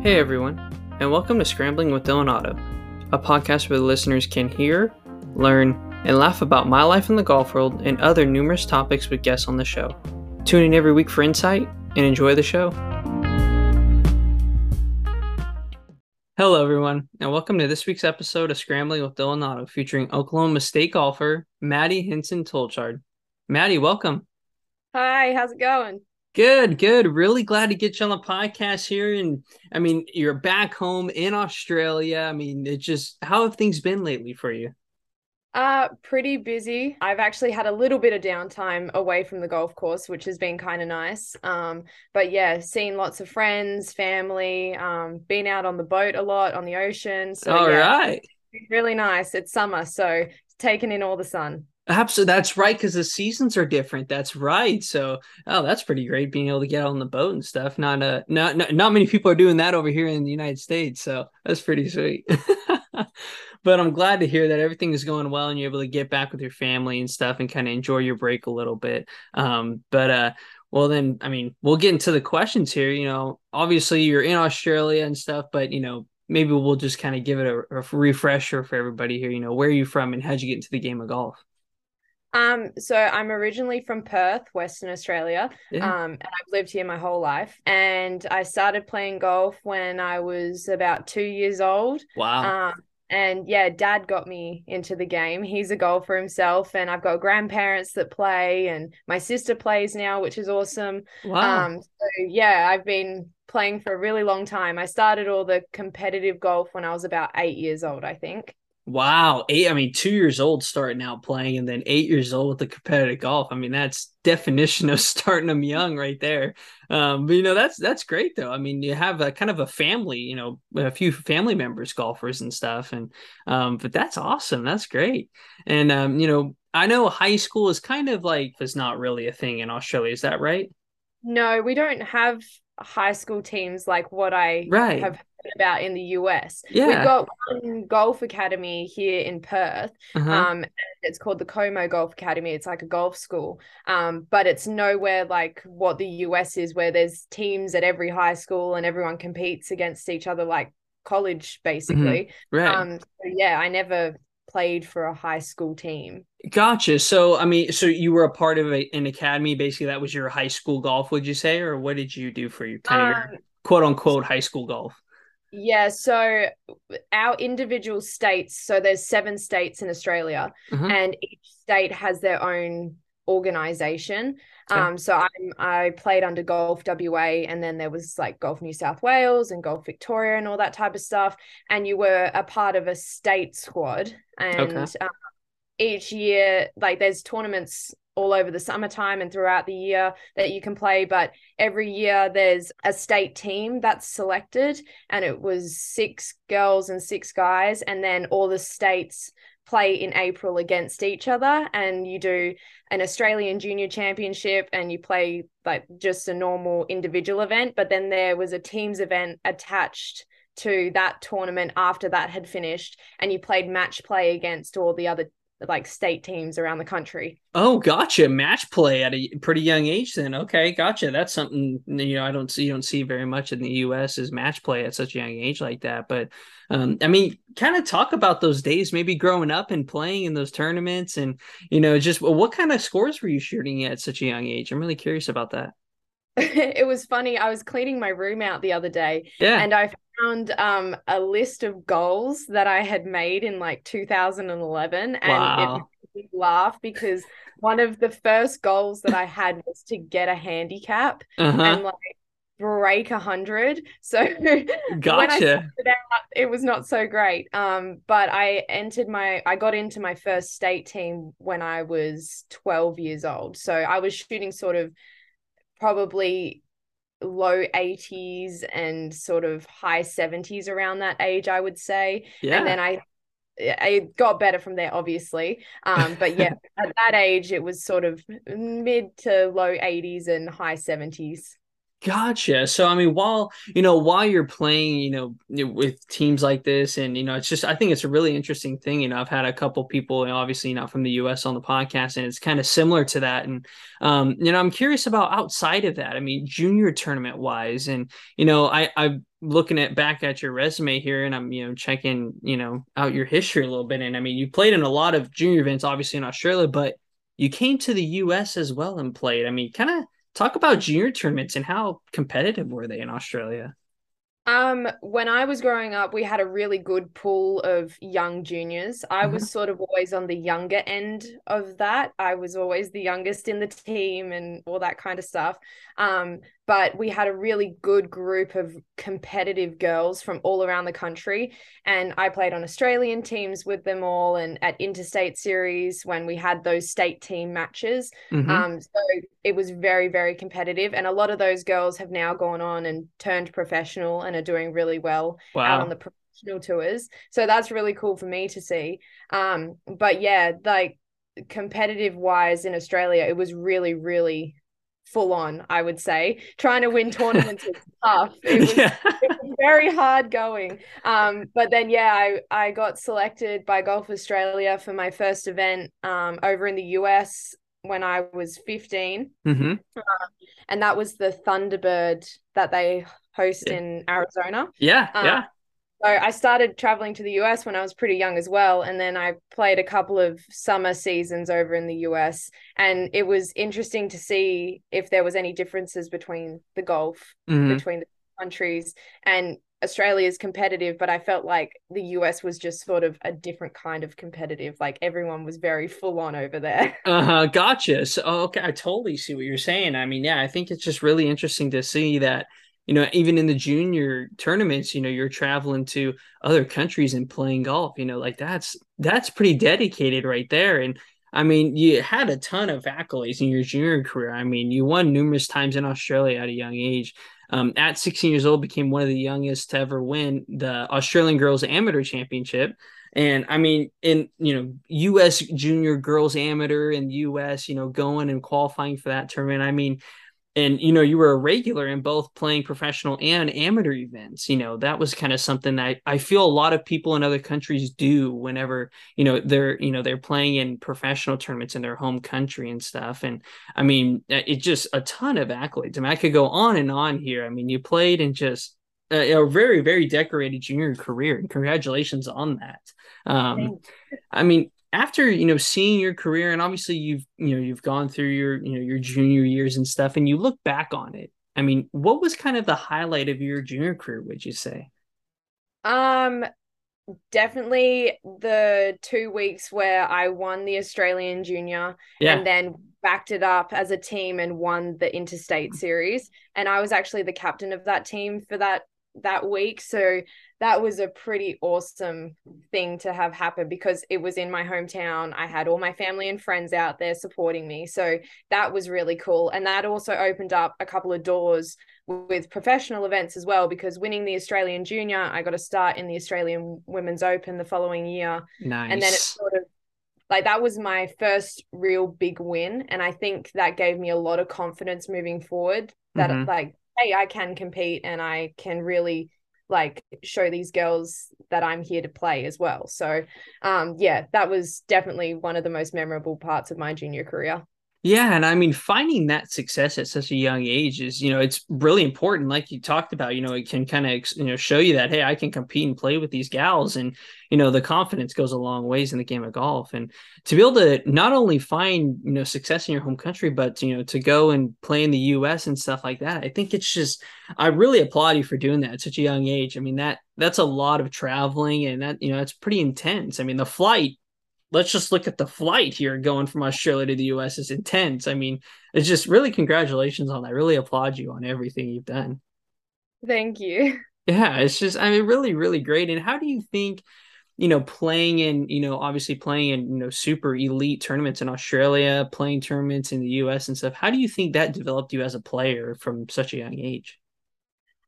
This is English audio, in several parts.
Hey everyone, and welcome to Scrambling with Dylan Otto, a podcast where the listeners can hear, learn, and laugh about my life in the golf world and other numerous topics with guests on the show. Tune in every week for insight and enjoy the show. Hello, everyone, and welcome to this week's episode of Scrambling with Dylan Otto, featuring Oklahoma State golfer Maddie Hinson Tolchard. Maddie, welcome. Hi, how's it going? Good, good. Really glad to get you on the podcast here. And I mean, you're back home in Australia. I mean, it just how have things been lately for you? Uh, pretty busy. I've actually had a little bit of downtime away from the golf course, which has been kind of nice. Um, but yeah, seen lots of friends, family, um, been out on the boat a lot on the ocean. So All yeah, right. really nice. It's summer, so taking in all the sun. Absolutely. That's right. Because the seasons are different. That's right. So, oh, that's pretty great being able to get on the boat and stuff. Not, uh, not, not, not many people are doing that over here in the United States. So that's pretty sweet. but I'm glad to hear that everything is going well and you're able to get back with your family and stuff and kind of enjoy your break a little bit. Um, but, uh, well, then, I mean, we'll get into the questions here. You know, obviously you're in Australia and stuff, but, you know, maybe we'll just kind of give it a, a refresher for everybody here. You know, where are you from and how'd you get into the game of golf? Um, so I'm originally from Perth, Western Australia. Yeah. Um, and I've lived here my whole life. And I started playing golf when I was about two years old. Wow. Um, and yeah, dad got me into the game. He's a golfer himself, and I've got grandparents that play, and my sister plays now, which is awesome. wow. Um, so yeah, I've been playing for a really long time. I started all the competitive golf when I was about eight years old, I think. Wow, eight. I mean, two years old starting out playing, and then eight years old with the competitive golf. I mean, that's definition of starting them young right there. Um, but you know, that's that's great though. I mean, you have a kind of a family, you know, a few family members, golfers and stuff, and um, but that's awesome. That's great. And um, you know, I know high school is kind of like is not really a thing in Australia. Is that right? No, we don't have high school teams like what I Right. have about in the US. Yeah. We've got one golf academy here in Perth. Uh-huh. Um, and it's called the Como Golf Academy. It's like a golf school. Um, but it's nowhere like what the US is, where there's teams at every high school and everyone competes against each other like college, basically. right. Um, so yeah, I never played for a high school team. Gotcha. So, I mean, so you were a part of a, an academy. Basically, that was your high school golf, would you say, or what did you do for your kind of your Um, quote unquote high school golf? Yeah, so our individual states, so there's seven states in Australia, Uh-huh. and each state has their own organization. Okay. Um, so I'm I played under Golf WA, and then there was like Golf New South Wales and Golf Victoria and all that type of stuff. And you were a part of a state squad, and Okay. um, each year, like there's tournaments all over the summertime and throughout the year that you can play, but every year there's a state team that's selected, and it was six girls and six guys, and then all the states play in April against each other, and you do an Australian Junior Championship, and you play like just a normal individual event, but then there was a teams event attached to that tournament after that had finished, and you played match play against all the other like state teams around the country. Oh, gotcha. Match play at a pretty young age, then. Okay, gotcha. That's something you know I don't see you don't see very much in the U.S. is match play at such a young age like that. But um, I mean, kind of talk about those days, maybe growing up and playing in those tournaments, and you know, just what kind of scores were you shooting at such a young age? I'm really curious about that. it was funny. I was cleaning my room out the other day Yeah. and I found um a list of goals that I had made in like 2011 and Wow. it made me laugh because one of the first goals that I had was to get a handicap uh-huh. and like break a hundred. So when I Gotcha. started out, it was not so great. Um, but I entered my I got into my first state team when I was 12 years old. So I was shooting sort of probably low 80s and sort of high 70s around that age, I would say. Yeah. And then I I got better from there, obviously. Um, but yeah, at that age, it was sort of mid to low 80s and high 70s. Gotcha. So I mean, while you know, while you're playing, you know, with teams like this, and you know, it's just I think it's a really interesting thing. You know, I've had a couple people, you know, obviously not from the U.S. on the podcast, and it's kind of similar to that. And um, you know, I'm curious about outside of that. I mean, junior tournament wise, and you know, I I'm looking at back at your resume here and I'm, you know, checking, you know, out your history a little bit. And I mean, you played in a lot of junior events, obviously in Australia, but you came to the US as well and played. I mean, kind of talk about junior tournaments and how competitive were they in Australia? Um, when I was growing up, we had a really good pool of young juniors. I mm-hmm. was sort of always on the younger end of that. I was always the youngest in the team and all that kind of stuff. Um, but we had a really good group of competitive girls from all around the country. And I played on Australian teams with them all and at interstate series when we had those state team matches. Mm-hmm. Um, so it was very, very competitive. And a lot of those girls have now gone on and turned professional and are doing really well wow. out on the professional tours. So that's really cool for me to see. Um, but yeah, like competitive wise in Australia, it was really, really full on, I would say. Trying to win tournaments was tough. It was, yeah. it was, very hard going. Um, but then, yeah, I, I got selected by Golf Australia for my first event um, over in the US when I was 15. Mm-hmm. Um, and that was the Thunderbird that they host yeah. in Arizona. Yeah. Um, yeah. So I started traveling to the US when I was pretty young as well. And then I played a couple of summer seasons over in the US. And it was interesting to see if there was any differences between the golf, mm-hmm. between the countries. And Australia is competitive, but I felt like the US was just sort of a different kind of competitive. Like everyone was very full on over there. Uh huh. Gotcha. So, okay. I totally see what you're saying. I mean, yeah, I think it's just really interesting to see that you know, even in the junior tournaments, you know, you're traveling to other countries and playing golf, you know, like that's that's pretty dedicated right there. And I mean, you had a ton of accolades in your junior career. I mean, you won numerous times in Australia at a young age. Um, at 16 years old, became one of the youngest to ever win the Australian Girls Amateur Championship. And I mean, in you know, U.S. Junior Girls Amateur and U.S. You know, going and qualifying for that tournament. I mean, and you know you were a regular in both playing professional and amateur events you know that was kind of something that I, I feel a lot of people in other countries do whenever you know they're you know they're playing in professional tournaments in their home country and stuff. And i mean it's just a ton of accolades. I mean i could go on and on here. I mean you played in just a, a very very decorated junior career and congratulations on that. Um i mean after you know seeing your career and obviously you've you know you've gone through your you know your junior years and stuff and you look back on it i mean what was kind of the highlight of your junior career would you say um definitely the two weeks where i won the australian junior yeah. and then backed it up as a team and won the interstate series and i was actually the captain of that team for that that week so that was a pretty awesome thing to have happen because it was in my hometown. I had all my family and friends out there supporting me. So that was really cool. And that also opened up a couple of doors with professional events as well because winning the Australian Junior, I got a start in the Australian Women's Open the following year. Nice. And then it sort of like that was my first real big win and i think that gave me a lot of confidence moving forward that mm-hmm. like hey i can compete and i can really like show these girls that I'm here to play as well. So um yeah, that was definitely one of the most memorable parts of my junior career. Yeah, and I mean finding that success at such a young age is, you know, it's really important like you talked about, you know, it can kind of, you know, show you that hey, I can compete and play with these gals and, you know, the confidence goes a long ways in the game of golf and to be able to not only find, you know, success in your home country but, you know, to go and play in the US and stuff like that. I think it's just I really applaud you for doing that at such a young age. I mean, that that's a lot of traveling and that, you know, it's pretty intense. I mean, the flight let's just look at the flight here going from Australia to the US is intense. I mean, it's just really congratulations on that. I really applaud you on everything you've done. Thank you. Yeah, it's just I mean really really great. And how do you think you know playing in you know obviously playing in you know super elite tournaments in Australia, playing tournaments in the US and stuff. How do you think that developed you as a player from such a young age?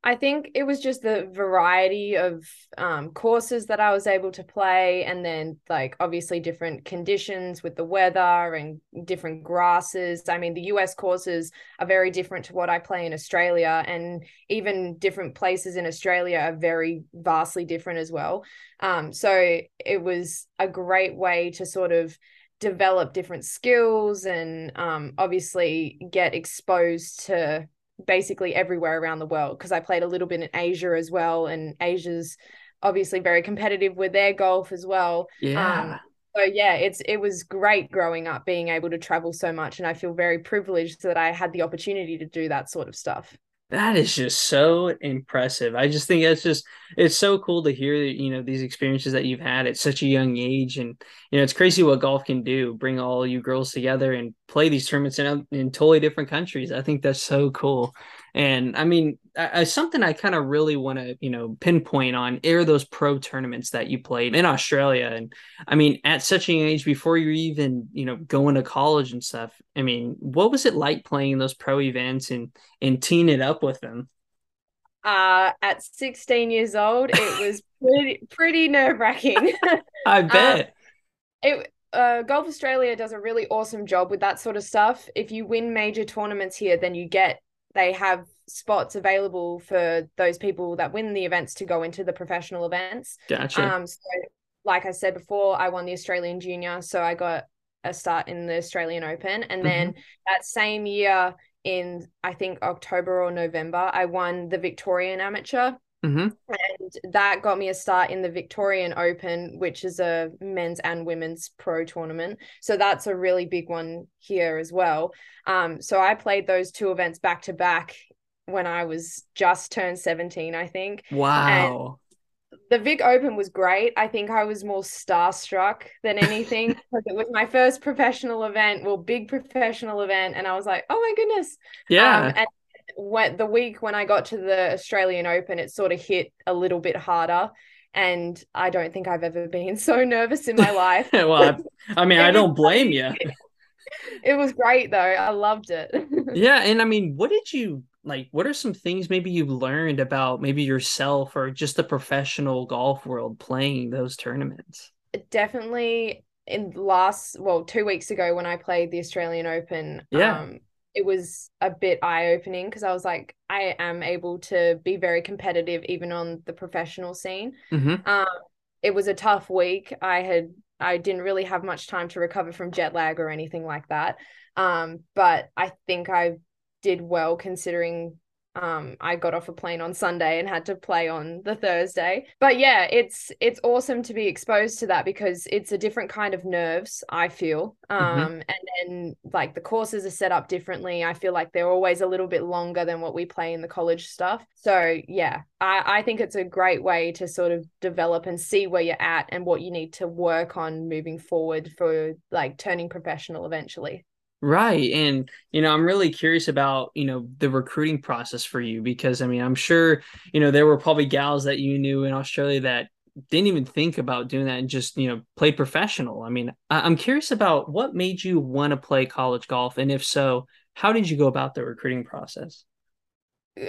I think it was just the variety of um, courses that I was able to play, and then like obviously different conditions with the weather and different grasses. I mean, the US courses are very different to what I play in Australia, and even different places in Australia are very vastly different as well. Um, so it was a great way to sort of develop different skills and um, obviously get exposed to basically everywhere around the world because I played a little bit in Asia as well, and Asia's obviously very competitive with their golf as well. Yeah. Um, so yeah, it's it was great growing up being able to travel so much, and I feel very privileged that I had the opportunity to do that sort of stuff. That is just so impressive. I just think it's just it's so cool to hear you know these experiences that you've had at such a young age, and you know it's crazy what golf can do. Bring all you girls together and play these tournaments in in totally different countries. I think that's so cool. And I mean, I, something I kind of really want to, you know, pinpoint on are those pro tournaments that you played in Australia. And I mean, at such an age, before you're even, you know, going to college and stuff. I mean, what was it like playing those pro events and and teeing it up with them? Uh, at 16 years old, it was pretty pretty nerve wracking. I bet. Um, it uh, Golf Australia does a really awesome job with that sort of stuff. If you win major tournaments here, then you get they have spots available for those people that win the events to go into the professional events. Gotcha. Um, so like I said before, I won the Australian Junior, so I got a start in the Australian Open, and then mm-hmm. that same year in I think October or November, I won the Victorian Amateur. Mm-hmm. And that got me a start in the Victorian Open, which is a men's and women's pro tournament. So that's a really big one here as well. Um, so I played those two events back to back when I was just turned 17, I think. Wow. And the Vic Open was great. I think I was more starstruck than anything because it was my first professional event, well, big professional event. And I was like, oh my goodness. Yeah. Um, and when the week when I got to the Australian Open, it sort of hit a little bit harder. And I don't think I've ever been so nervous in my life. well, I, I mean, I don't blame you. It was great though. I loved it. yeah. And I mean, what did you like? What are some things maybe you learned about maybe yourself or just the professional golf world playing those tournaments? Definitely in last, well, two weeks ago when I played the Australian Open. Yeah. Um, it was a bit eye opening because I was like, I am able to be very competitive even on the professional scene. Mm-hmm. Um, it was a tough week. I had I didn't really have much time to recover from jet lag or anything like that. Um, but I think I did well considering um I got off a plane on Sunday and had to play on the Thursday. But yeah, it's it's awesome to be exposed to that because it's a different kind of nerves, I feel. Mm-hmm. Um mm-hmm. and then like the courses are set up differently. I feel like they're always a little bit longer than what we play in the college stuff. So yeah, I I think it's a great way to sort of develop and see where you're at and what you need to work on moving forward for like turning professional eventually. Right. And, you know, I'm really curious about, you know, the recruiting process for you because I mean, I'm sure, you know, there were probably gals that you knew in Australia that didn't even think about doing that and just, you know, played professional. I mean, I- I'm curious about what made you want to play college golf. And if so, how did you go about the recruiting process?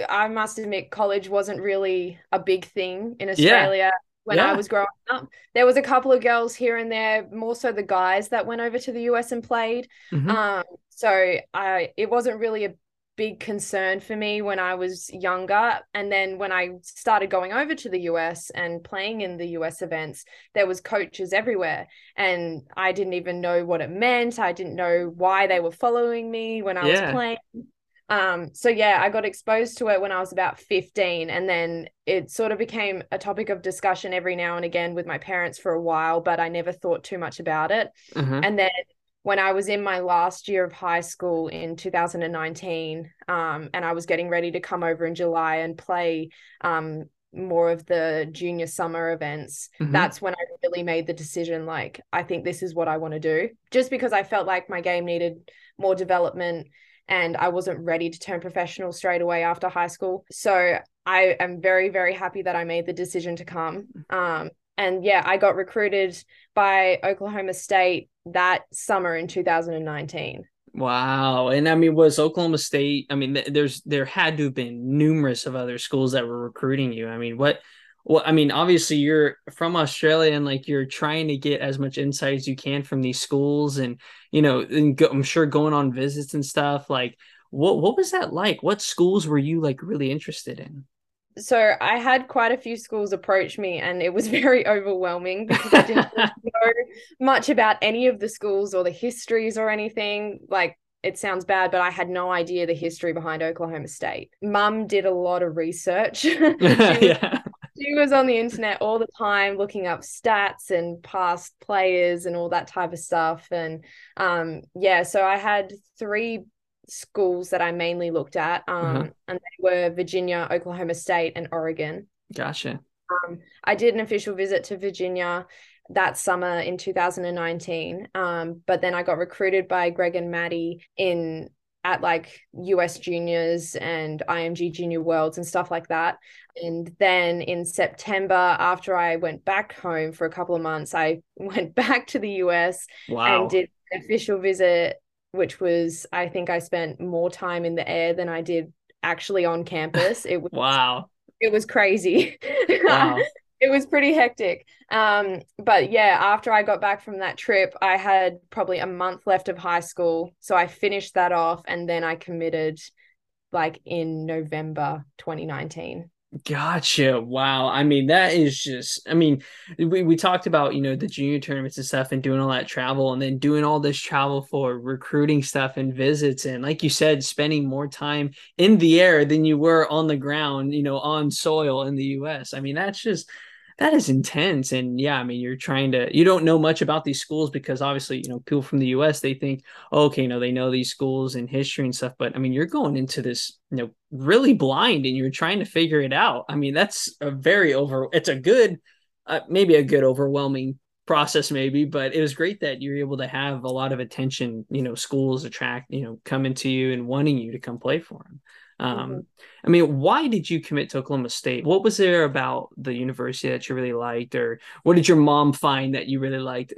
I must admit, college wasn't really a big thing in Australia. When yeah. I was growing up. There was a couple of girls here and there, more so the guys that went over to the US and played. Mm-hmm. Um, so I it wasn't really a big concern for me when I was younger. And then when I started going over to the US and playing in the US events, there was coaches everywhere. And I didn't even know what it meant. I didn't know why they were following me when I yeah. was playing. Um, so yeah, I got exposed to it when I was about 15, and then it sort of became a topic of discussion every now and again with my parents for a while, but I never thought too much about it. Mm-hmm. And then when I was in my last year of high school in 2019, um, and I was getting ready to come over in July and play um, more of the junior summer events, mm-hmm. that's when I really made the decision like, I think this is what I want to do, just because I felt like my game needed more development and I wasn't ready to turn professional straight away after high school. So I am very, very happy that I made the decision to come. Um, and yeah, I got recruited by Oklahoma State that summer in 2019. Wow. And I mean, was Oklahoma State, I mean, there's, there had to have been numerous of other schools that were recruiting you. I mean, what, well, I mean, obviously you're from Australia and like you're trying to get as much insight as you can from these schools and, you know, and go, I'm sure going on visits and stuff. Like, what, what was that like? What schools were you like really interested in? So I had quite a few schools approach me and it was very overwhelming because I didn't know much about any of the schools or the histories or anything. Like it sounds bad, but I had no idea the history behind Oklahoma State. Mum did a lot of research. yeah. She was on the internet all the time looking up stats and past players and all that type of stuff. And um, yeah, so I had three schools that I mainly looked at, um, uh-huh. and they were Virginia, Oklahoma State, and Oregon. Gotcha. Um, I did an official visit to Virginia that summer in 2019. Um, but then I got recruited by Greg and Maddie in at like US juniors and IMG junior worlds and stuff like that. And then in September, after I went back home for a couple of months, I went back to the US wow. and did an official visit, which was, I think I spent more time in the air than I did actually on campus. It was wow. It was crazy. Wow it was pretty hectic. Um, but yeah, after I got back from that trip, I had probably a month left of high school. So I finished that off and then I committed like in November 2019. Gotcha. Wow. I mean, that is just, I mean, we, we talked about, you know, the junior tournaments and stuff and doing all that travel and then doing all this travel for recruiting stuff and visits. And like you said, spending more time in the air than you were on the ground, you know, on soil in the US. I mean, that's just, that is intense and yeah i mean you're trying to you don't know much about these schools because obviously you know people from the us they think oh, okay you know they know these schools and history and stuff but i mean you're going into this you know really blind and you're trying to figure it out. I mean that's a very over it's a good uh, maybe a good overwhelming process maybe but it was great that you're able to have a lot of attention you know schools attract you know coming to you and wanting you to come play for them um, mm-hmm. I mean, why did you commit to Oklahoma State? What was there about the university that you really liked, or what did your mom find that you really liked?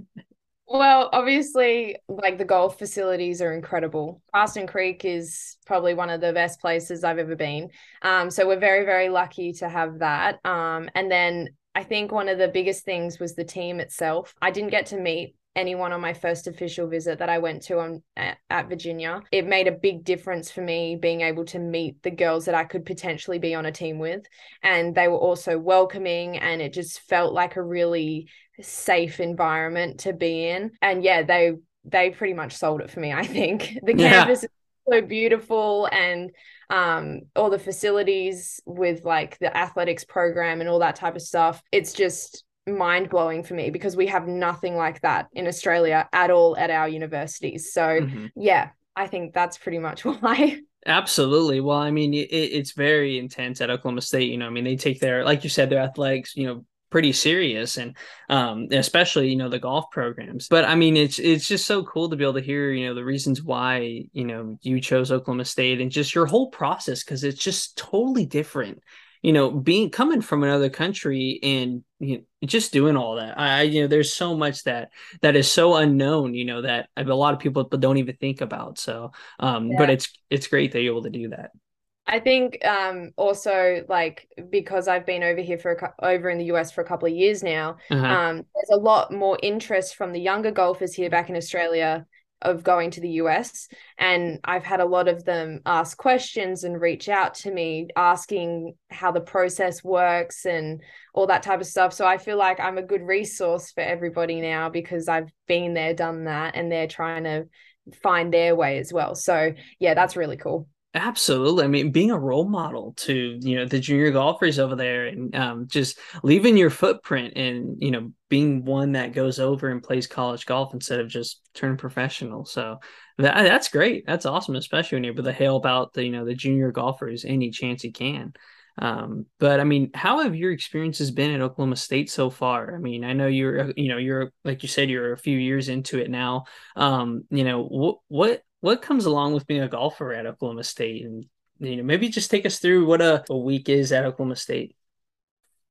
well, obviously, like the golf facilities are incredible. Karsten Creek is probably one of the best places I've ever been. Um, so we're very, very lucky to have that. Um, and then I think one of the biggest things was the team itself. I didn't get to meet anyone on my first official visit that I went to on at, at, Virginia. It made a big difference for me being able to meet the girls that I could potentially be on a team with and they were also welcoming and it just felt like a really safe environment to be in. And yeah, they they pretty much sold it for me, I think. The campus is so beautiful and um all the facilities with like the athletics program and all that type of stuff. It's just mind blowing for me because we have nothing like that in Australia at all at our universities. So, mm-hmm. yeah, I think that's pretty much why. Absolutely. Well, I mean, it, it's very intense at Oklahoma State. You know, I mean, they take their, like you said, their athletics, you know, pretty serious and um especially you know the golf programs but i mean it's it's just so cool to be able to hear you know the reasons why you know you chose oklahoma state and just your whole process because it's just totally different you know, being coming from another country and you know, just doing all that. I, you know, there's so much that that is so unknown, you know, that a lot of people don't even think about. So, um, yeah. but it's it's great that you're able to do that. I think um, also like because I've been over here for a, over in the US for a couple of years now, uh-huh. um, there's a lot more interest from the younger golfers here back in Australia of going to the US. And I've had a lot of them ask questions and reach out to me asking how the process works and all that type of stuff. So I feel like I'm a good resource for everybody now because I've been there, done that, and they're trying to find their way as well. So yeah, that's really cool. Absolutely. I mean, being a role model to, you know, the junior golfers over there and um, just leaving your footprint and, you know, being one that goes over and plays college golf instead of just turning professional. So that, that's great. That's awesome, especially when you're able to help out the, you know, the junior golfers any chance you can. Um, but I mean, how have your experiences been at Oklahoma State so far? I mean, I know you're, you know, you're like you said, you're a few years into it now. Um, you know, what what what comes along with being a golfer at Oklahoma State, and you know maybe just take us through what a, a week is at Oklahoma State.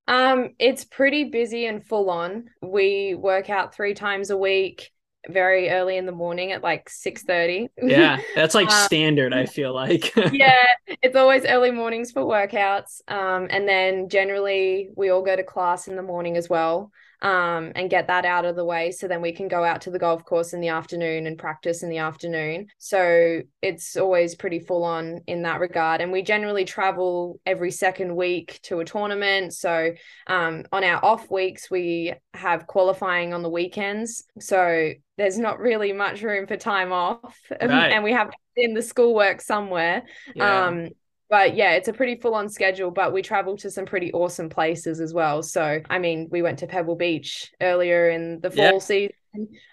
Um, it's pretty busy and full on. We work out three times a week, very early in the morning at like six thirty. Yeah, that's like um, standard. I feel like. yeah, it's always early mornings for workouts, um, and then generally we all go to class in the morning as well. Um, and get that out of the way. So then we can go out to the golf course in the afternoon and practice in the afternoon. So it's always pretty full on in that regard. And we generally travel every second week to a tournament. So um, on our off weeks, we have qualifying on the weekends. So there's not really much room for time off. Right. and we have in the schoolwork somewhere. Yeah. Um, but yeah, it's a pretty full on schedule, but we travel to some pretty awesome places as well. So, I mean, we went to Pebble Beach earlier in the fall season.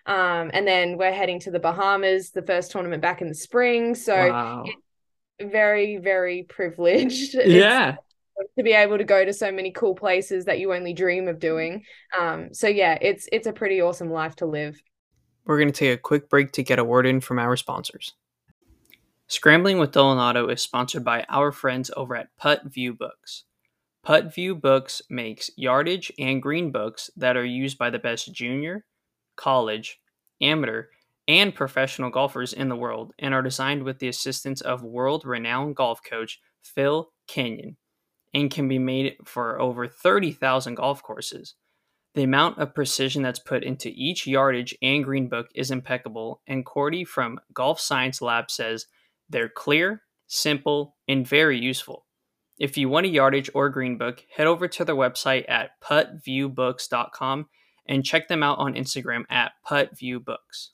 Um, and then we're heading to the Bahamas, the first tournament back in the spring. So, wow. very, very privileged. Yeah. to be able to go to so many cool places that you only dream of doing. Um, so yeah, it's it's a pretty awesome life to live. We're going to take a quick break to get a word in from our sponsors. Scrambling with Dylan Otto is sponsored by our friends over at Putt View Books. Putt View Books makes yardage and green books that are used by the best junior, college, amateur, and professional golfers in the world and are designed with the assistance of world renowned golf coach Phil Kenyon and can be made for over 30,000 golf courses. The amount of precision that's put into each yardage and green book is impeccable, and Cordie from Golf Science Lab says they're clear, simple, and very useful. If you want a yardage or green book, head over to their website at puttviewbooks.com and check them out on Instagram at puttviewbooks.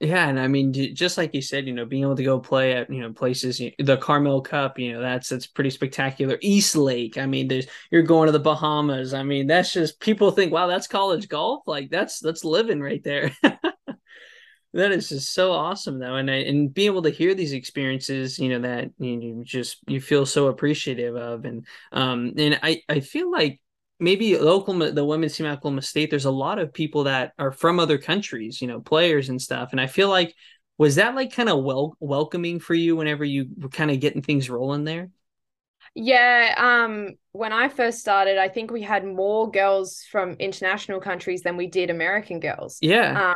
Yeah, and I mean, just like you said, you know, being able to go play at you know places, the Carmel Cup, you know, that's that's pretty spectacular. East Lake, I mean, there's you're going to the Bahamas. I mean, that's just people think, wow, that's college golf. Like that's that's living right there. that is just so awesome though and and being able to hear these experiences you know that you, just you feel so appreciative of and um and i i feel like maybe Oklahoma, the women's team at Oklahoma State, there's a lot of people that are from other countries, you know, players and stuff. And I feel like was that like kind of well welcoming for you whenever you were kind of getting things rolling there? Yeah, um, when I first started, I think we had more girls from international countries than we did American girls. Yeah. Um,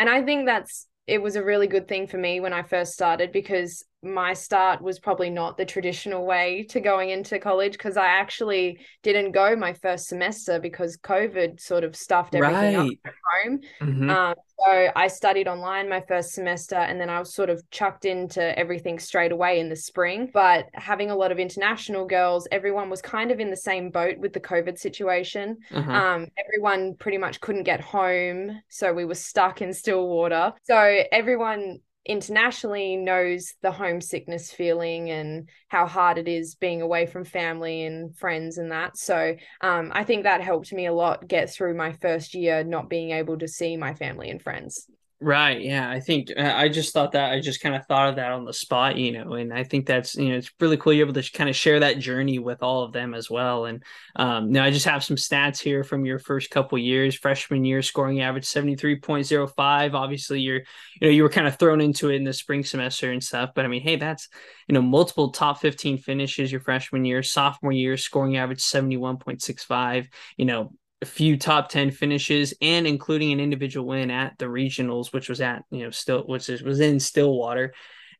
and I think that's it was a really good thing for me when I first started because my start was probably not the traditional way to going into college because I actually didn't go my first semester because COVID sort of stuffed everything right. up at home. Mm-hmm. Um, so I studied online my first semester and then I was sort of chucked into everything straight away in the spring. But having a lot of international girls, everyone was kind of in the same boat with the COVID situation. Uh-huh. Um, everyone pretty much couldn't get home. So we were stuck in Stillwater. So everyone internationally knows the homesickness feeling and how hard it is being away from family and friends and that. So um, I think that helped me a lot get through my first year not being able to see my family and friends. Right. Yeah. I think uh, I just thought that I just kind of thought of that on the spot, you know, and I think that's, you know, it's really cool you're able to kind of share that journey with all of them as well. And um, now I just have some stats here from your first couple years. Freshman year scoring average 73.05. Obviously, you're, you know, you were kind of thrown into it in the spring semester and stuff. But I mean, hey, that's, you know, multiple top 15 finishes your freshman year, sophomore year scoring average 71.65. You know, a few top 10 finishes and including an individual win at the regionals which was at you know still which was in stillwater.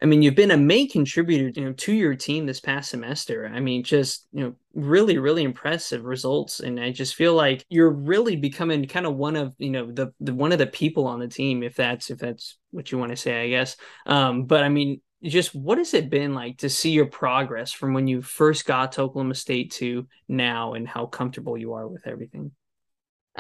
I mean you've been a main contributor you know to your team this past semester. I mean just you know really really impressive results. And i just feel like you're really becoming kind of one of you know the, the one of the people on the team if that's if that's what you want to say i guess. Um but i mean just what has it been like to see your progress from when you first got to Oklahoma State to now and how comfortable you are with everything?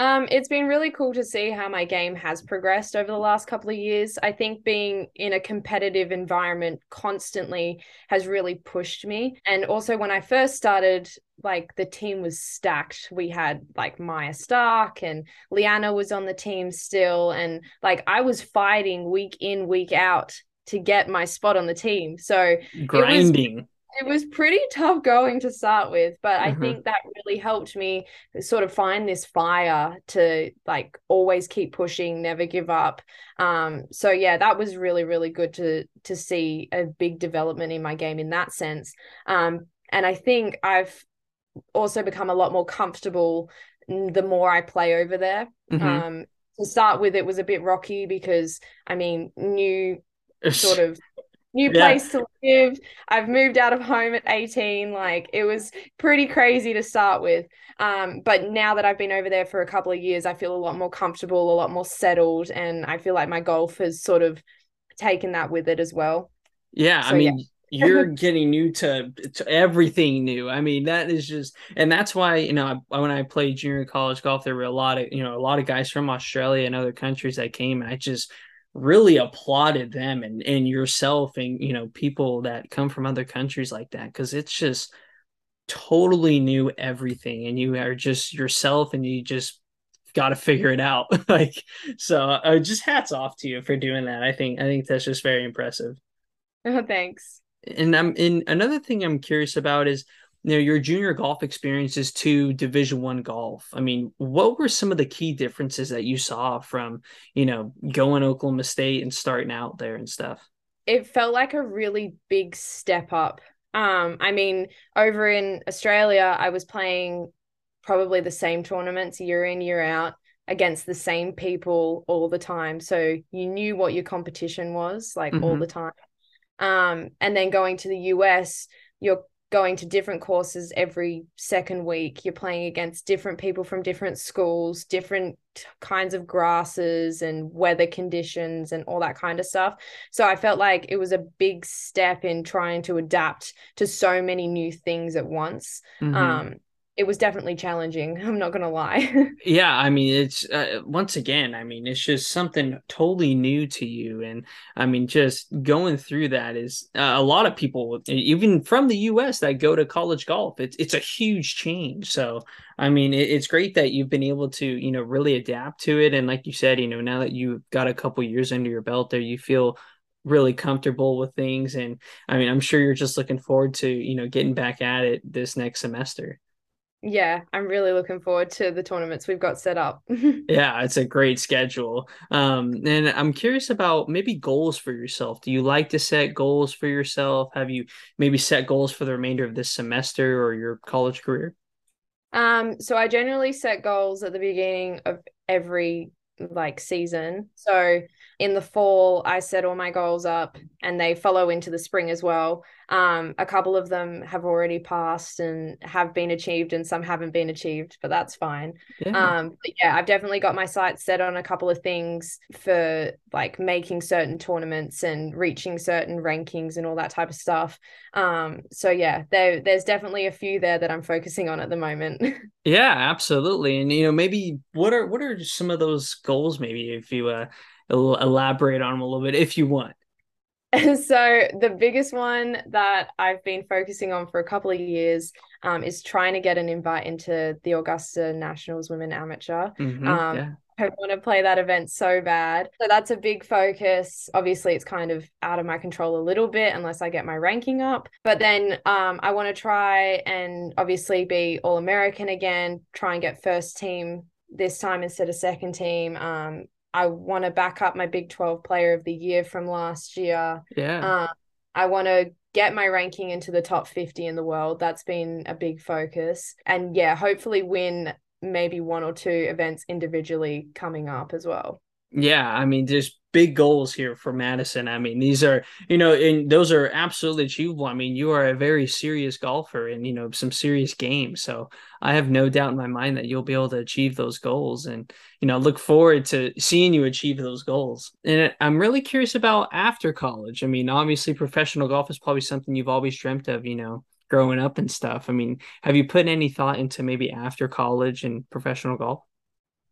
Um, it's been really cool to see how my game has progressed over the last couple of years. I think being in a competitive environment constantly has really pushed me. And also, when I first started, like the team was stacked. We had like Maja Stark and Liana was on the team still. And like I was fighting week in, week out to get my spot on the team. So grinding it was pretty tough going to start with, but I mm-hmm. think that really helped me sort of find this fire to like always keep pushing, never give up. Um, so yeah, that was really really good to to see a big development in my game in that sense. Um, and I think I've also become a lot more comfortable the more I play over there. Mm-hmm. Um, to start with, it was a bit rocky because I mean, new sort of new Yeah. place to live. I've moved out of home at 18. Like it was pretty crazy to start with. Um, but now that I've been over there for a couple of years, I feel a lot more comfortable, a lot more settled, and I feel like my golf has sort of taken that with it as well. Yeah, I So, yeah. mean, you're getting new to, to everything new. I mean, that is just, and that's why you know I, when I played junior college golf, there were a lot of you know a lot of guys from Australia and other countries that came, and I just really applauded them and and yourself and you know people that come from other countries like that because it's just totally new everything, and you are just yourself, and you just got to figure it out. like, so uh, just hats off to you for doing that. I think I think that's just very impressive. oh, Thanks. And I'm in another thing I'm curious about is you know your junior golf experiences to division one golf i mean what were some of the key differences that you saw from you know going oklahoma state and starting out there and stuff It felt like a really big step up. Um, I mean, over in Australia, I was playing probably the same tournaments year in, year out against the same people all the time. So you knew what your competition was like all Mhm. the time. Um, and then going to the US, you're going to different courses every second week. You're playing against different people from different schools, different kinds of grasses and weather conditions and all that kind of stuff. So I felt like it was a big step in trying to adapt to so many new things at once. Mhm. Um, it was definitely challenging. I'm not gonna lie. yeah i mean it's uh, once again i mean it's just something totally new to you and i mean just going through that is uh, a lot of people even from the us that go to college golf it's it's a huge change so i mean it, it's great that you've been able to you know really adapt to it and like you said you know now that you've got a couple years under your belt there you feel really comfortable with things and i mean i'm sure you're just looking forward to you know getting back at it this next semester yeah, I'm really looking forward to the tournaments we've got set up. Yeah, it's a great schedule. Um, and I'm curious about maybe goals for yourself. Do you like to set goals for yourself? Have you maybe set goals for the remainder of this semester or your college career? Um, so I generally set goals at the beginning of every like season. So in the fall, I set all my goals up and they follow into the spring as well. Um, a couple of them have already passed and have been achieved, and some haven't been achieved, but that's fine. Yeah. Um, yeah, I've definitely got my sights set on a couple of things for like making certain tournaments and reaching certain rankings and all that type of stuff. Um, so yeah, there there's definitely a few there that I'm focusing on at the moment. Yeah, absolutely. And you know, maybe what are what are some of those goals? Maybe if you uh elaborate on them a little bit, if you want. so the biggest one that I've been focusing on for a couple of years um, is trying to get an invite into the Augusta Nationals Women Amateur. Mhm, Um, yeah. I want to play that event so bad. So that's a big focus. Obviously, it's kind of out of my control a little bit unless I get my ranking up. But then um, I want to try and obviously be All American again, try and get first team this time instead of second team. Um, I want to back up my Big 12 player of the year from last year. Yeah. Um, I want to get my ranking into the top 50 in the world. That's been a big focus. And yeah, hopefully win maybe one or two events individually coming up as well. Yeah, I mean, there's big goals here for Madison. I mean, these are, you know, and those are absolutely achievable. I mean, you are a very serious golfer and, you know, some serious games. So I have no doubt in my mind that you'll be able to achieve those goals and, you know, look forward to seeing you achieve those goals. And I'm really curious about after college. I mean, obviously, professional golf is probably something you've always dreamt of, you know, growing up and stuff. I mean, have you put any thought into maybe after college and professional golf?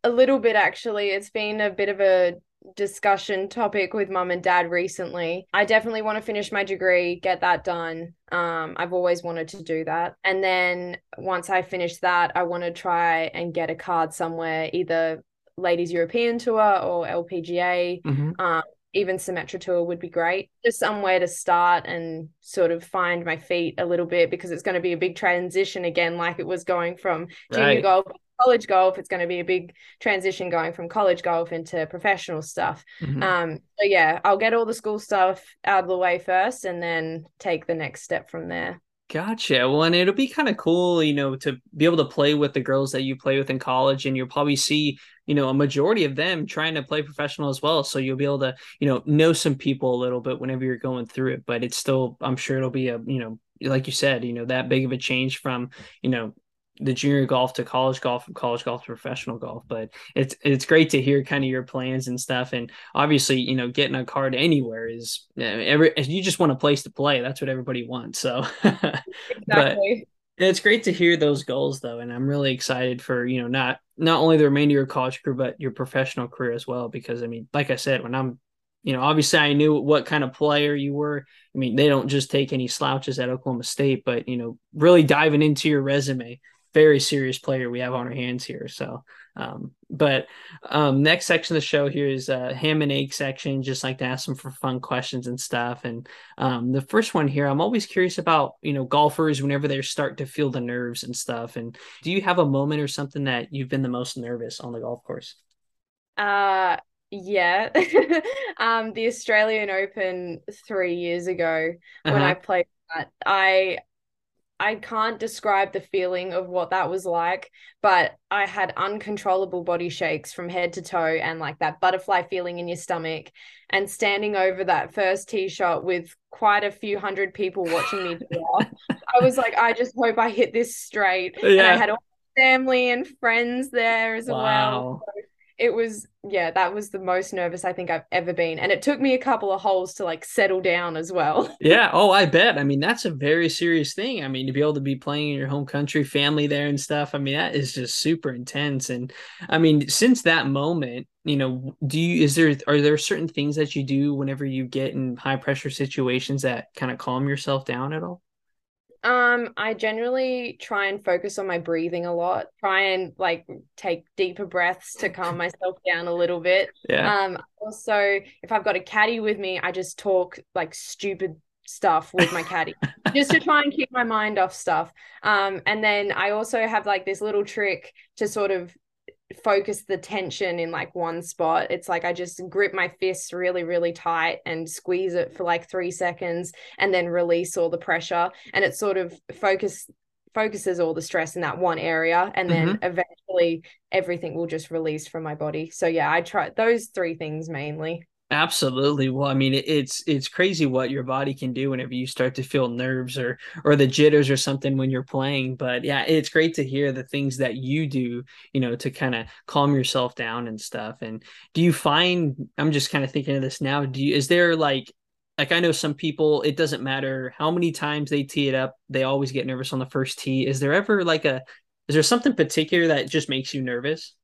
A little bit, actually. It's been a bit of a discussion topic with mum and dad recently. I definitely want to finish my degree, get that done. Um, I've always wanted to do that. And then once I finish that, I want to try and get a card somewhere, either Ladies European Tour or LPGA. Mhm. Um, even Symetra Tour would be great. Just somewhere to start and sort of find my feet a little bit because it's going to be a big transition again, like it was going from junior Right. golf college golf it's going to be a big transition going from college golf into professional stuff Mhm. um so yeah i'll get all the school stuff out of the way first and then take the next step from there Gotcha. Well, and it'll be kind of cool, you know, to be able to play with the girls that you play with in college, and you'll probably see, you know, a majority of them trying to play professional as well. So you'll be able to, you know, know some people a little bit whenever you're going through it. But it's still, I'm sure it'll be a, you know, like you said, you know, that big of a change from, you know, the junior golf to college golf from college golf to professional golf but it's it's great to hear kind of your plans and stuff and obviously you know getting a card anywhere is eh, every you just want a place to play that's what everybody wants so exactly. but it's great to hear those goals though and i'm really excited for you know not not only the remainder of your college career but your professional career as well because i mean like i said when i'm you know, obviously I knew what kind of player you were. I mean, they don't just take any slouches at Oklahoma State, but you know, really diving into your resume very serious player we have on our hands here. So, um, but um, next section of the show here is a ham and egg section. Just like to ask them for fun questions and stuff. And um, the first one here, I'm always curious about you know golfers whenever they start to feel the nerves and stuff. And do you have a moment or something that you've been the most nervous on the golf course? Uh yeah. um the Australian Open 3 years ago uh-huh. when I played that I I can't describe the feeling of what that was like, but I had uncontrollable body shakes from head to toe and like that butterfly feeling in your stomach. And standing over that first tee shot with quite a few hundred people watching me I was like, I just hope I hit this straight. Yeah. And I had all my family and friends there as wow. well. So it was yeah that was the most nervous i think i've ever been and it took me a couple of holes to like settle down as well. Yeah oh i bet. I mean that's a very serious thing. I mean to be able to be playing in your home country family there and stuff i mean that is just super intense and i mean since that moment you know do you is there are there certain things that you do whenever you get in high pressure situations that kind of calm yourself down at all um, I generally try and focus on my breathing a lot. Try and like take deeper breaths to calm myself down a little bit. Yeah. Um, also, if I've got a caddy with me, I just talk like stupid stuff with my caddy just to try and keep my mind off stuff. Um, and then I also have like this little trick to sort of focus the tension in like one spot. It's like I just grip my fists really, really tight and squeeze it for like three seconds and then release all the pressure. And it sort of focus focuses all the stress in that one area and then mm-hmm. eventually everything will just release from my body. So yeah, I try those three things mainly. Absolutely. Well, I mean, it's it's crazy what your body can do whenever you start to feel nerves or or the jitters or something when you're playing. But yeah, it's great to hear the things that you do, you know, to kind of calm yourself down and stuff. And do you find I'm just kind of thinking of this now, do you is there like like I know some people it doesn't matter how many times they tee it up, they always get nervous on the first tee. Is there ever like a is there something particular that just makes you nervous?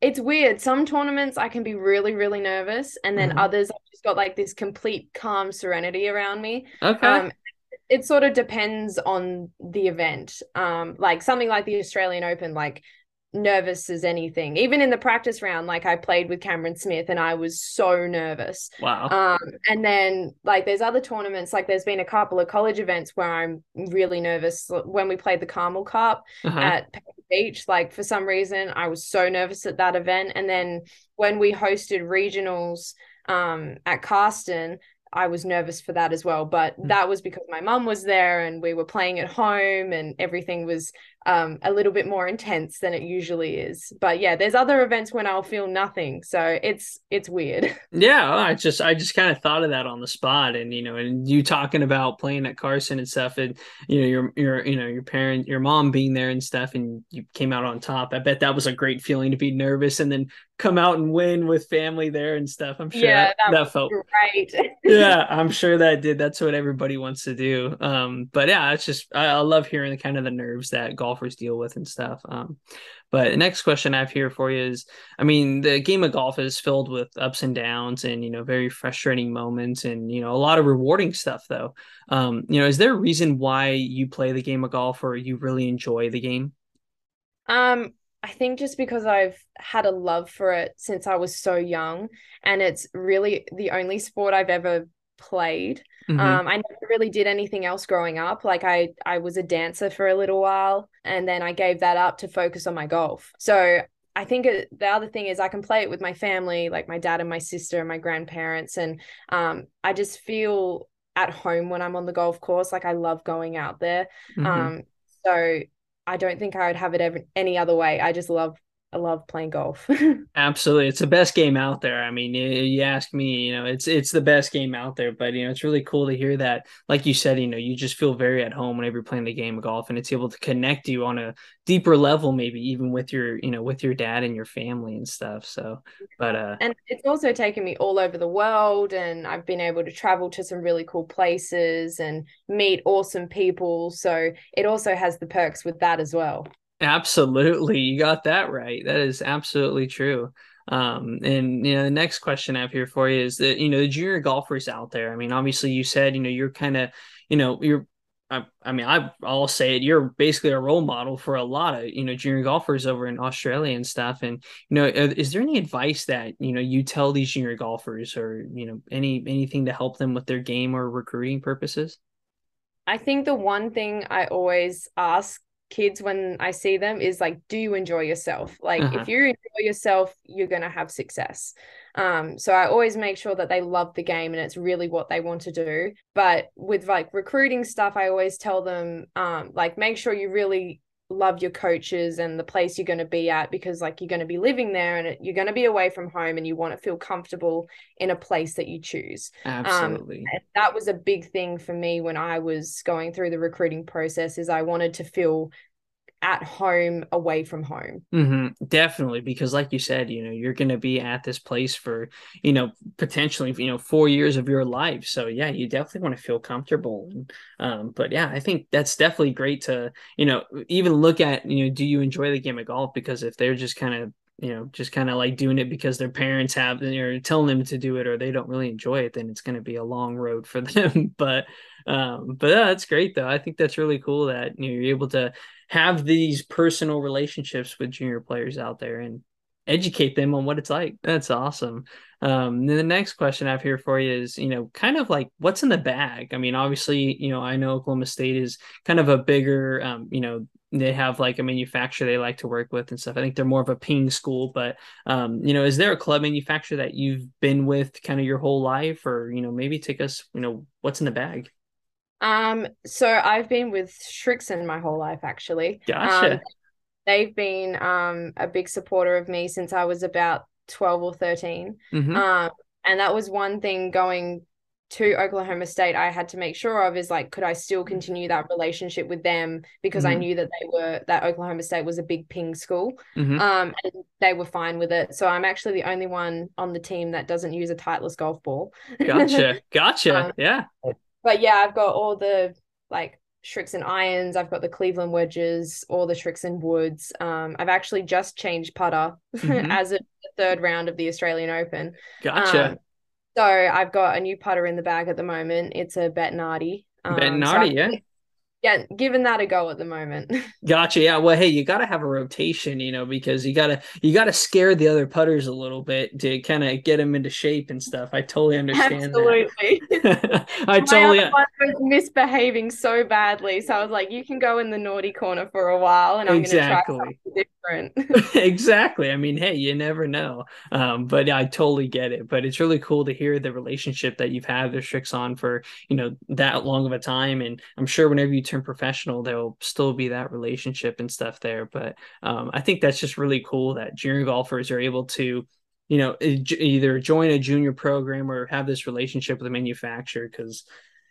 It's weird. Some tournaments I can be really, really nervous, and then mm-hmm. others I've just got like this complete calm serenity around me. Okay. Um, it sort of depends on the event. Um, like something like the Australian Open, like nervous as anything. Even in the practice round, like I played with Cameron Smith and I was so nervous. Wow. Um, and then like there's other tournaments, like there's been a couple of college events where I'm really nervous. When we played the Carmel Cup uh-huh. at Beach, like for some reason I was so nervous at that event. And then when we hosted regionals um at Karsten, I was nervous for that as well. But hmm. that was because my mum was there and we were playing at home and everything was um, a little bit more intense than it usually is. But yeah, there's other events when I'll feel nothing. So it's it's weird. Yeah, I just I just kind of thought of that on the spot. And you know, and you talking about playing at Karsten and stuff, and you know, your your you know, your parent, your mom being there and stuff, and you came out on top. I bet that was a great feeling to be nervous and then come out and win with family there and stuff. I'm sure yeah, that, that, that felt right. yeah, I'm sure that did. That's what everybody wants to do. Um, but yeah, it's just I, I love hearing the kind of the nerves that golfers deal with and stuff. Um, but the next question I have here for you is, I mean, the game of golf is filled with ups and downs and you know very frustrating moments and you know a lot of rewarding stuff though. Um, you know, is there a reason why you play the game of golf or you really enjoy the game? Um, I think just because I've had a love for it since I was so young, and it's really the only sport I've ever played. Mm-hmm. Um, I never really did anything else growing up. Like I, I was a dancer for a little while, and then I gave that up to focus on my golf. So I think it, the other thing is I can play it with my family, like my dad and my sister and my grandparents, and um, I just feel at home when I'm on the golf course. Like I love going out there. Mhm. Um, so I don't think I would have it ever any other way. I just love I love playing golf. Absolutely, it's the best game out there. I mean, you, ask me, you know, it's it's the best game out there. But you know, it's really cool to hear that. Like you said, you know, you just feel very at home whenever you're playing the game of golf, and it's able to connect you on a deeper level, maybe even with your, you know, with your dad and your family and stuff. So, but uh, and it's also taken me all over the world, and I've been able to travel to some really cool places and meet awesome people. So it also has the perks with that as well. Absolutely. You got that right. That is absolutely true. Um, and you know, the next question I have here for you is that, you know, the junior golfers out there. I mean, obviously you said, you know, you're kind of, you know, you're I, I mean, I, I'll say it. You're basically a role model for a lot of you know junior golfers over in Australia and stuff. And you know, is there any advice that you know you tell these junior golfers, or you know, any anything to help them with their game or recruiting purposes? I think the one thing I always ask kids when I see them is like, do you enjoy yourself? Like, uh-huh. if you enjoy yourself, you're going to have success. Um, so I always make sure that they love the game and it's really what they want to do. But with like recruiting stuff, I always tell them, um, like, make sure you really love your coaches and the place you're going to be at because like you're going to be living there and you're going to be away from home and you want to feel comfortable in a place that you choose. Um, absolutely. um, that was a big thing for me when i was going through the recruiting process is i wanted to feel at home away from home mm-hmm. definitely because like you said you know you're going to be at this place for you know potentially you know four years of your life so yeah you definitely want to feel comfortable um, but yeah i think that's definitely great to you know even look at you know do you enjoy the game of golf because if they're just kind of you know, just kind of like doing it because their parents have or telling them to do it or they don't really enjoy it, then it's going to be a long road for them. but, um, but yeah, that's great though. I think that's really cool that you know, you're able to have these personal relationships with junior players out there and educate them on what it's like. That's awesome. Um, then the next question I have here for you is, you know, kind of like what's in the bag. I mean, obviously, you know, I know Oklahoma State is kind of a bigger, um, you know, they have like a manufacturer they like to work with and stuff. I think they're more of a ping school, but um, you know, is there a club manufacturer that you've been with kind of your whole life, or you know, maybe take us, you know, what's in the bag? Um, so I've been with Srixon my whole life, actually. Gotcha. Um, they've been um a big supporter of me since I was about twelve or 13 mm-hmm. Um, and that was one thing going to Oklahoma State, I had to make sure of is like, could I still continue that relationship with them because mm-hmm. I knew that they were that Oklahoma State was a big ping school, mm-hmm. um, and they were fine with it. So I'm actually the only one on the team that doesn't use a Titleist golf ball. Gotcha, gotcha, um, yeah. But yeah, I've got all the like Srixon irons. I've got the Cleveland wedges, all the Srixon woods. Um, I've actually just changed putter mm-hmm. as a third round of the Australian Open. Gotcha. Um, so I've got a new putter in the bag at the moment. It's a Bettinardi. Um, Bettinardi, so yeah yeah, giving that a go at the moment. gotcha. Yeah. Well, hey, you got to have a rotation, you know, because you gotta you gotta scare the other putters a little bit to kind of get them into shape and stuff. I totally understand Absolutely. I totally was misbehaving so badly, so I was like, you can go in the naughty corner for a while, and I'm exactly. going to try something different. exactly. I mean, hey, you never know. Um, but I totally get it. But it's really cool to hear the relationship that you've had with Srixon for you know that long of a time, and I'm sure whenever you turn professional, there'll still be that relationship and stuff there. But um, I think that's just really cool that junior golfers are able to, you know, either join a junior program or have this relationship with a manufacturer because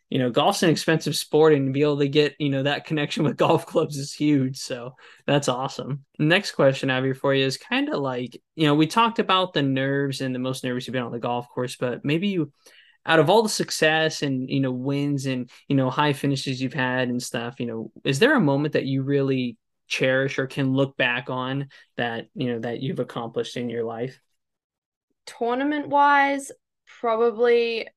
you know golf's an expensive sport and to be able to get you know that connection with golf clubs is huge so that's awesome next question i have here for you is kind of like you know we talked about the nerves and the most nervous you've been on the golf course but maybe you out of all the success and you know wins and you know high finishes you've had and stuff you know is there a moment that you really cherish or can look back on that you know that you've accomplished in your life? Tournament wise probably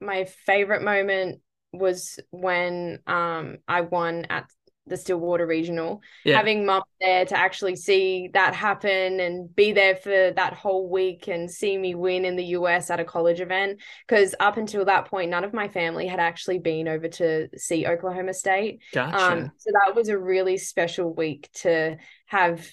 my favorite moment was when um I won at the Stillwater Regional, yeah. having mum there to actually see that happen and be there for that whole week and see me win in the US at a college event. Because up until that point, none of my family had actually been over to see Oklahoma State. Gotcha. Um, so that was a really special week to have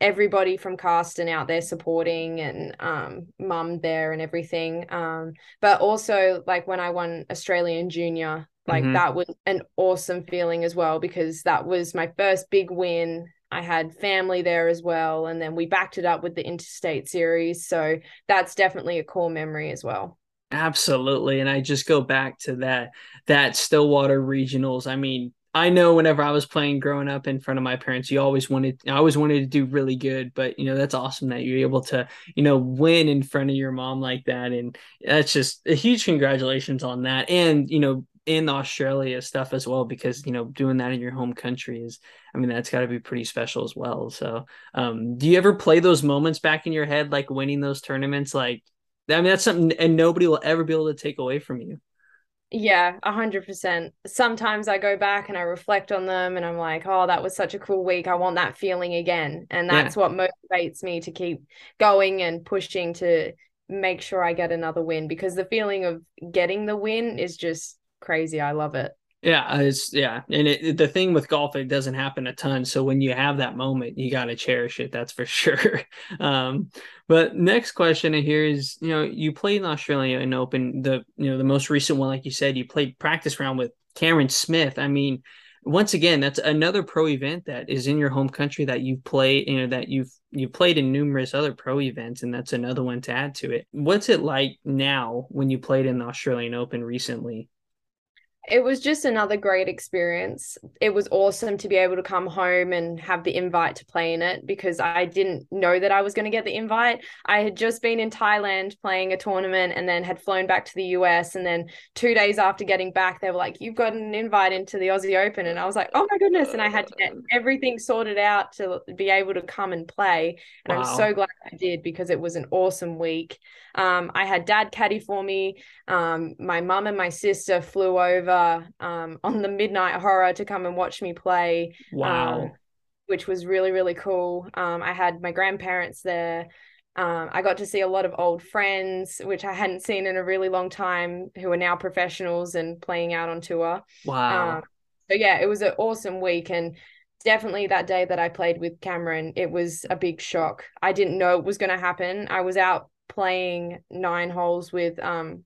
everybody from Karsten out there supporting and um mum there and everything. Um, but also like when I won Australian junior, like mm-hmm. that was an awesome feeling as well because that was my first big win. I had family there as well. And then we backed it up with the interstate series. So that's definitely a core memory as well. Absolutely. And I just go back to that that Stillwater regionals. I mean, I know whenever I was playing growing up in front of my parents, you always wanted I always wanted to do really good, but you know, that's awesome that you're able to, you know, win in front of your mom like that. And that's just a huge congratulations on that. And, you know, in Australia stuff as well, because you know, doing that in your home country is I mean, that's gotta be pretty special as well. So um do you ever play those moments back in your head, like winning those tournaments? Like I mean, that's something and nobody will ever be able to take away from you. Yeah, a hundred percent. Sometimes I go back and I reflect on them and I'm like, oh, that was such a cool week. I want that feeling again. And that's yeah. what motivates me to keep going and pushing to make sure I get another win because the feeling of getting the win is just crazy. I love it. Yeah, it's yeah, and it, the thing with golf, it doesn't happen a ton. So when you have that moment, you got to cherish it. That's for sure. Um, but next question here is, you know, you played in Australia and Open, the you know the most recent one, like you said, you played practice round with Cameron Smith. I mean, once again, that's another pro event that is in your home country that you've played, you know, that you've you played in numerous other pro events, and that's another one to add to it. What's it like now when you played in the Australian Open recently? It was just another great experience. It was awesome to be able to come home and have the invite to play in it because I didn't know that I was going to get the invite. I had just been in Thailand playing a tournament and then had flown back to the US. And then two days after getting back, they were like, You've got an invite into the Aussie Open. And I was like, Oh my goodness. And I had to get everything sorted out to be able to come and play. And wow. I'm so glad I did because it was an awesome week. Um, I had dad caddy for me. Um, my mum and my sister flew over um, on the Midnight Horror to come and watch me play. Wow. Um, which was really, really cool. Um, I had my grandparents there. Um, I got to see a lot of old friends, which I hadn't seen in a really long time, who are now professionals and playing out on tour. Wow. Um, so, yeah, it was an awesome week. And definitely that day that I played with Cameron, it was a big shock. I didn't know it was going to happen. I was out playing nine holes with um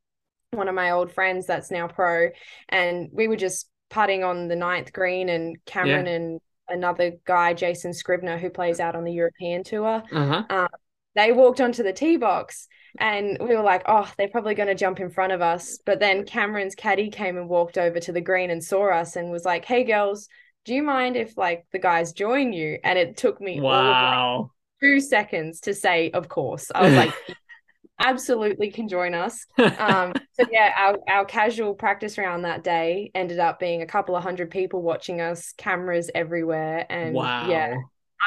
one of my old friends that's now pro, and we were just putting on the ninth green, and Cameron yeah. and another guy, Jason Scrivener, who plays out on the European tour. Uh-huh. Um, they walked onto the tee box and we were like, oh, they're probably going to jump in front of us. But then Cameron's caddy came and walked over to the green and saw us and was like, hey, girls, do you mind if like the guys join you? And it took me wow. Like two seconds to say, of course. I was like, absolutely can join us. Um, so yeah, our, our casual practice round that day ended up being a couple of hundred people watching us, cameras everywhere, and wow. yeah.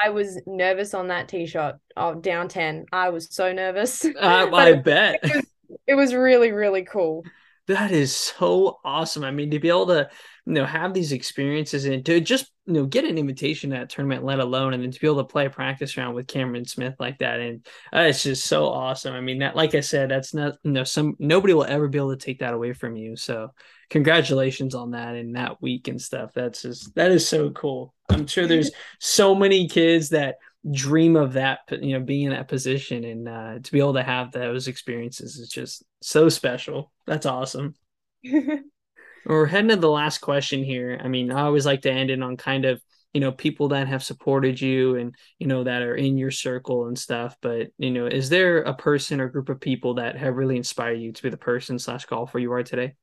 I was nervous on that tee shot. Oh, down 10. I was so nervous. Uh, I bet. It was, it was really, really cool. That is so awesome. I mean, to be able to you know have these experiences and to just you know get an invitation to that tournament let alone and then to be able to play a practice round with cameron smith like that and uh, it's just so awesome. I mean that like i said that's not you know some nobody will ever be able to take that away from you. So congratulations on that and that week and stuff. That's just that is so cool. I'm sure there's so many kids that dream of that you know being in that position and uh, to be able to have those experiences is just so special that's awesome We're heading to the last question here. I mean, I always like to end it on kind of, you know, people that have supported you and, you know, that are in your circle and stuff. But, you know, is there a person or group of people that have really inspired you to be the person slash golfer you are today?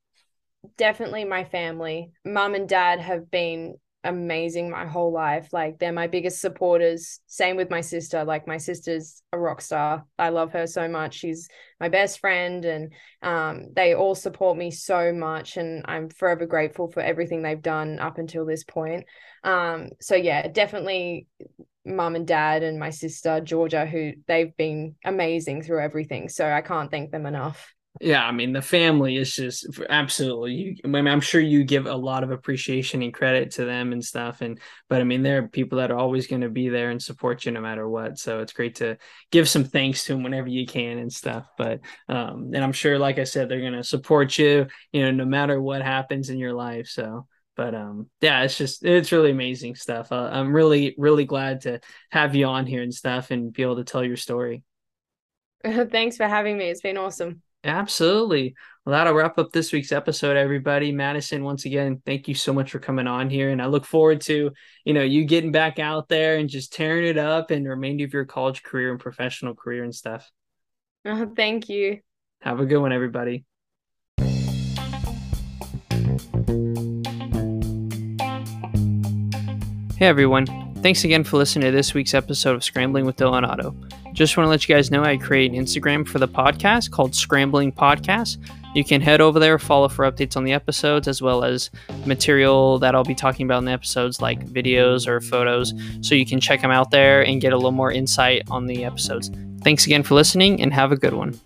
Definitely my family. Mom and dad have been amazing my whole life. Like they're my biggest supporters. Same with my sister. Like my sister's a rock star. I love her so much. She's my best friend and um, they all support me so much and I'm forever grateful for everything they've done up until this point. Um, so yeah, definitely mum and dad and my sister Georgia who they've been amazing through everything. So I can't thank them enough yeah i mean the family is just absolutely I mean, i'm sure you give a lot of appreciation and credit to them and stuff and but i mean there are people that are always going to be there and support you no matter what so it's great to give some thanks to them whenever you can and stuff but um and i'm sure like i said they're going to support you you know no matter what happens in your life so but um yeah it's just it's really amazing stuff uh, i'm really really glad to have you on here and stuff and be able to tell your story. Thanks for having me it's been awesome absolutely. Well that'll wrap up this week's episode everybody. Madison once again thank you so much for coming on here and i look forward to you know you getting back out there and just tearing it up and the remainder of your college career and professional career and stuff. Uh, thank you. Have a good one everybody. Hey everyone, thanks again for listening to this week's episode of Scrambling with Dylan Otto. Just want to let you guys know I create an Instagram for the podcast called Scrambling Podcast. You can head over there, follow for updates on the episodes, as well as material that I'll be talking about in the episodes, like videos or photos. So you can check them out there and get a little more insight on the episodes. Thanks again for listening and have a good one.